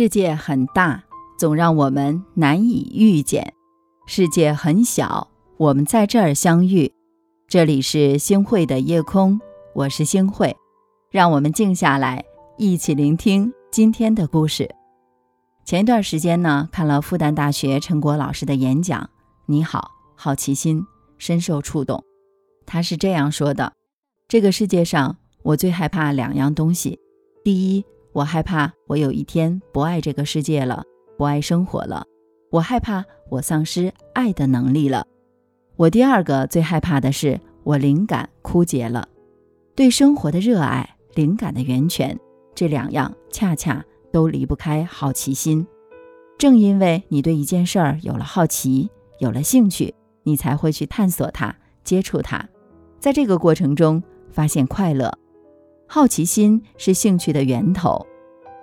世界很大，总让我们难以遇见；世界很小，我们在这儿相遇。这里是星汇的夜空，我是星汇，让我们静下来，一起聆听今天的故事。前一段时间呢，看了复旦大学陈果老师的演讲《你好，好奇心》，深受触动。他是这样说的：“这个世界上，我最害怕两样东西。第一，我害怕我有一天不爱这个世界了，不爱生活了。我害怕我丧失爱的能力了。我第二个最害怕的是我灵感枯竭了。对生活的热爱，灵感的源泉，这两样恰恰都离不开好奇心。正因为你对一件事儿有了好奇，有了兴趣，你才会去探索它，接触它，在这个过程中发现快乐。好奇心是兴趣的源头。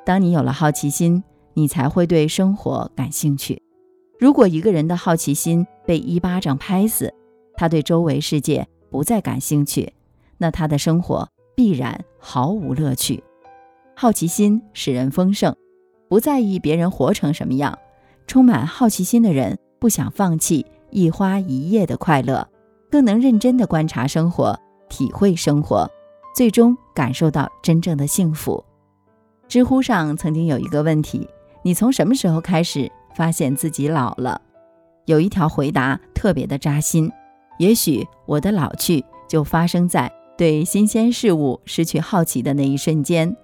当你有了好奇心，你才会对生活感兴趣。如果一个人的好奇心被一巴掌拍死，他对周围世界不再感兴趣，那他的生活必然毫无乐趣。好奇心使人丰盛，不在意别人活成什么样。充满好奇心的人不想放弃一花一叶的快乐，更能认真地观察生活，体会生活。最终感受到真正的幸福。知乎上曾经有一个问题：你从什么时候开始发现自己老了？有一条回答特别的扎心。也许我的老去就发生在对新鲜事物失去好奇的那一瞬间。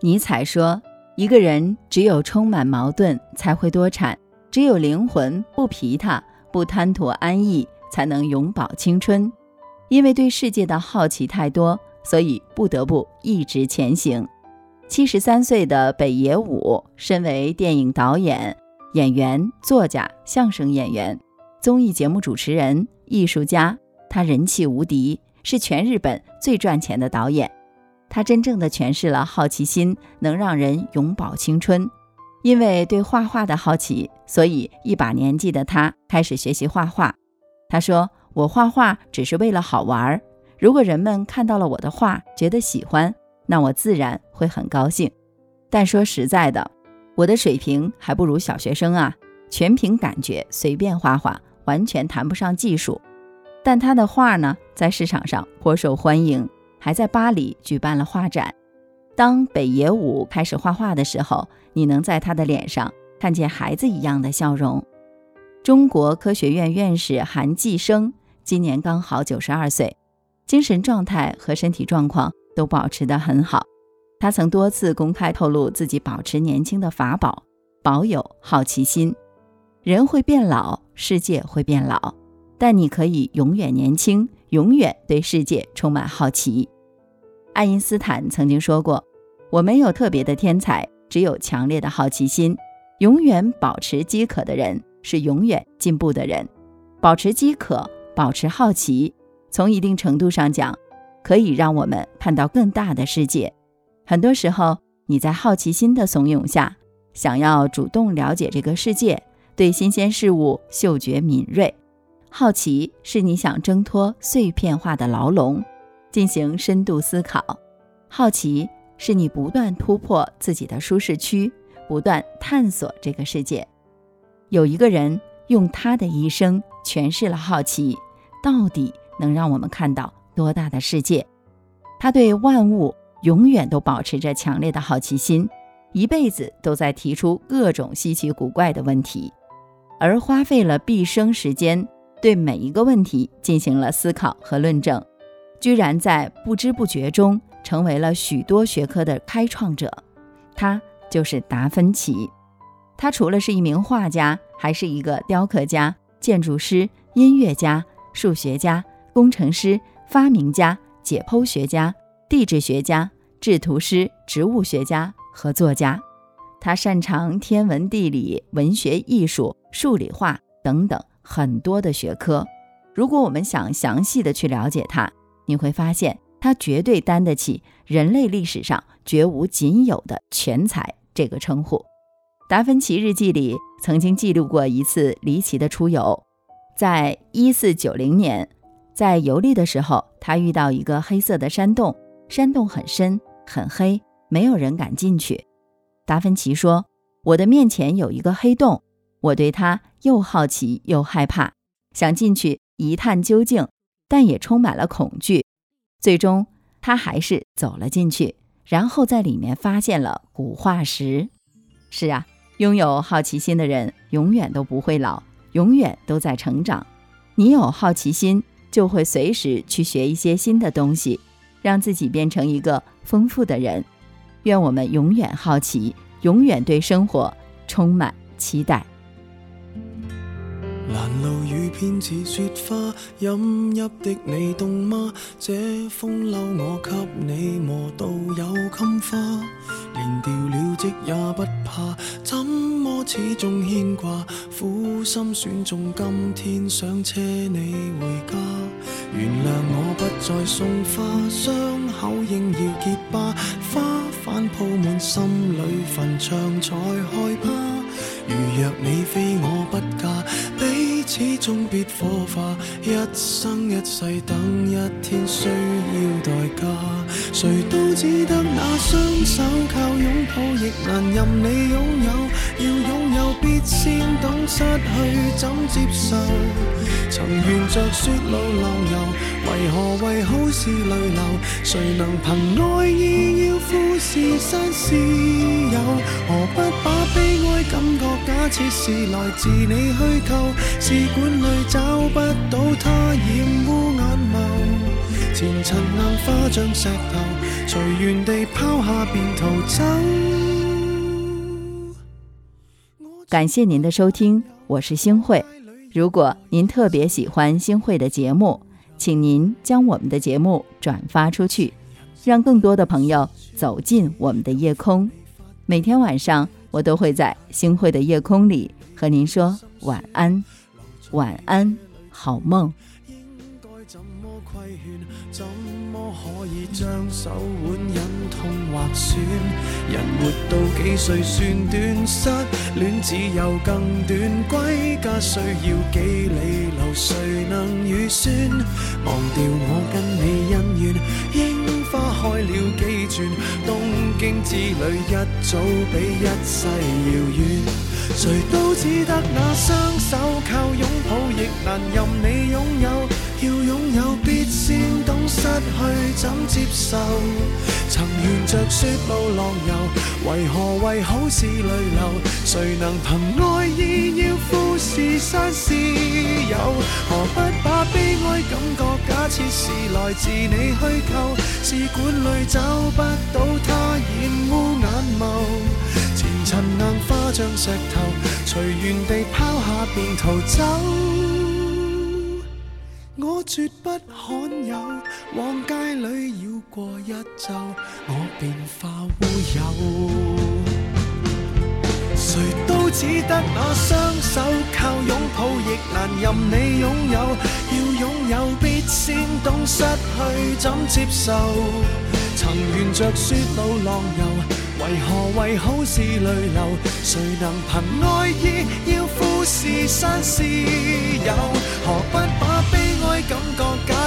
尼采说：“一个人只有充满矛盾才会多产，只有灵魂不疲沓、不贪图安逸，才能永葆青春。因为对世界的好奇太多。”所以不得不一直前行。七十三岁的北野武，身为电影导演、演员、作家、相声演员、综艺节目主持人、艺术家，他人气无敌，是全日本最赚钱的导演。他真正的诠释了好奇心能让人永葆青春。因为对画画的好奇，所以一把年纪的他开始学习画画。他说：“我画画只是为了好玩儿。”如果人们看到了我的画，觉得喜欢，那我自然会很高兴。但说实在的，我的水平还不如小学生啊，全凭感觉，随便画画，完全谈不上技术。但他的画呢，在市场上颇受欢迎，还在巴黎举办了画展。当北野武开始画画的时候，你能在他的脸上看见孩子一样的笑容。中国科学院院士韩继生今年刚好九十二岁。精神状态和身体状况都保持得很好。他曾多次公开透露自己保持年轻的法宝：保有好奇心。人会变老，世界会变老，但你可以永远年轻，永远对世界充满好奇。爱因斯坦曾经说过：“我没有特别的天才，只有强烈的好奇心。永远保持饥渴的人是永远进步的人。保持饥渴，保持好奇。”从一定程度上讲，可以让我们看到更大的世界。很多时候，你在好奇心的怂恿下，想要主动了解这个世界，对新鲜事物嗅觉敏锐。好奇是你想挣脱碎片化的牢笼，进行深度思考；好奇是你不断突破自己的舒适区，不断探索这个世界。有一个人用他的一生诠释了好奇，到底。能让我们看到多大的世界？他对万物永远都保持着强烈的好奇心，一辈子都在提出各种稀奇古怪的问题，而花费了毕生时间对每一个问题进行了思考和论证，居然在不知不觉中成为了许多学科的开创者。他就是达芬奇。他除了是一名画家，还是一个雕刻家、建筑师、音乐家、数学家。工程师、发明家、解剖学家、地质学家、制图师、植物学家和作家，他擅长天文、地理、文学、艺术、数理化等等很多的学科。如果我们想详细的去了解他，你会发现他绝对担得起人类历史上绝无仅有的全才这个称呼。达芬奇日记里曾经记录过一次离奇的出游，在一四九零年。在游历的时候，他遇到一个黑色的山洞，山洞很深很黑，没有人敢进去。达芬奇说：“我的面前有一个黑洞，我对它又好奇又害怕，想进去一探究竟，但也充满了恐惧。最终，他还是走了进去，然后在里面发现了古化石。是啊，拥有好奇心的人永远都不会老，永远都在成长。你有好奇心，就会随时去学一些新的东西，让自己变成一个丰富的人。愿我们永远好奇，永远对生活充满期待。拦路雨偏似雪花，饮泣的你冻吗？这风褸我给你磨到有襟花，连掉了职也不怕，怎么始终牵挂？苦心选中今天想车你回家，再送花，伤口应要结疤，花瓣铺满心里坟场才害怕。如若你非我不嫁。彼此终必火化，一生一世等一天需要代价。谁都只得那双手靠拥抱，亦难任你拥有。要拥有，必先懂失去怎接受。曾沿着雪路浪游，为何为好事泪流？谁能凭爱意要富士山私有？何不把悲哀感觉假设是来自你虚构？试管里找不到它，染污眼眸。前尘硬化像石头，随缘地抛下便逃走。感谢您的收听，我是星慧。如果您特别喜欢星慧的节目，请您将我们的节目转发出去，让更多的朋友走进我们的夜空。每天晚上，我都会在星慧的夜空里和您说晚安，晚安，好梦。怎么可以将手腕忍痛划损，人活到几岁算短？失恋只有更短，归家需要几里路，谁能预算？忘掉我跟你恩怨，樱花开了几转，东京之旅一早比一世遥远。谁都只得那双手靠拥抱，亦难任你拥有。先懂失去怎接受。曾沿着雪路浪游，为何为好事泪流？谁能凭爱意要富士山私有？何不把悲哀感觉假设是来自你虚构？试管里找不到它，染污眼眸。前尘硬化像石头，随缘地抛下便逃走。我绝不罕有，往街里绕过一周，我便化乌有。谁都只得那双手靠拥抱，亦难任你拥有。要拥有，必先懂失去怎接受。曾沿着雪路浪游，为何为好事泪流？谁能凭爱意要富士山私有？何不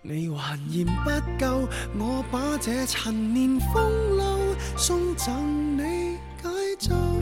你还嫌不够我把这陈年风褛送赠你解咒。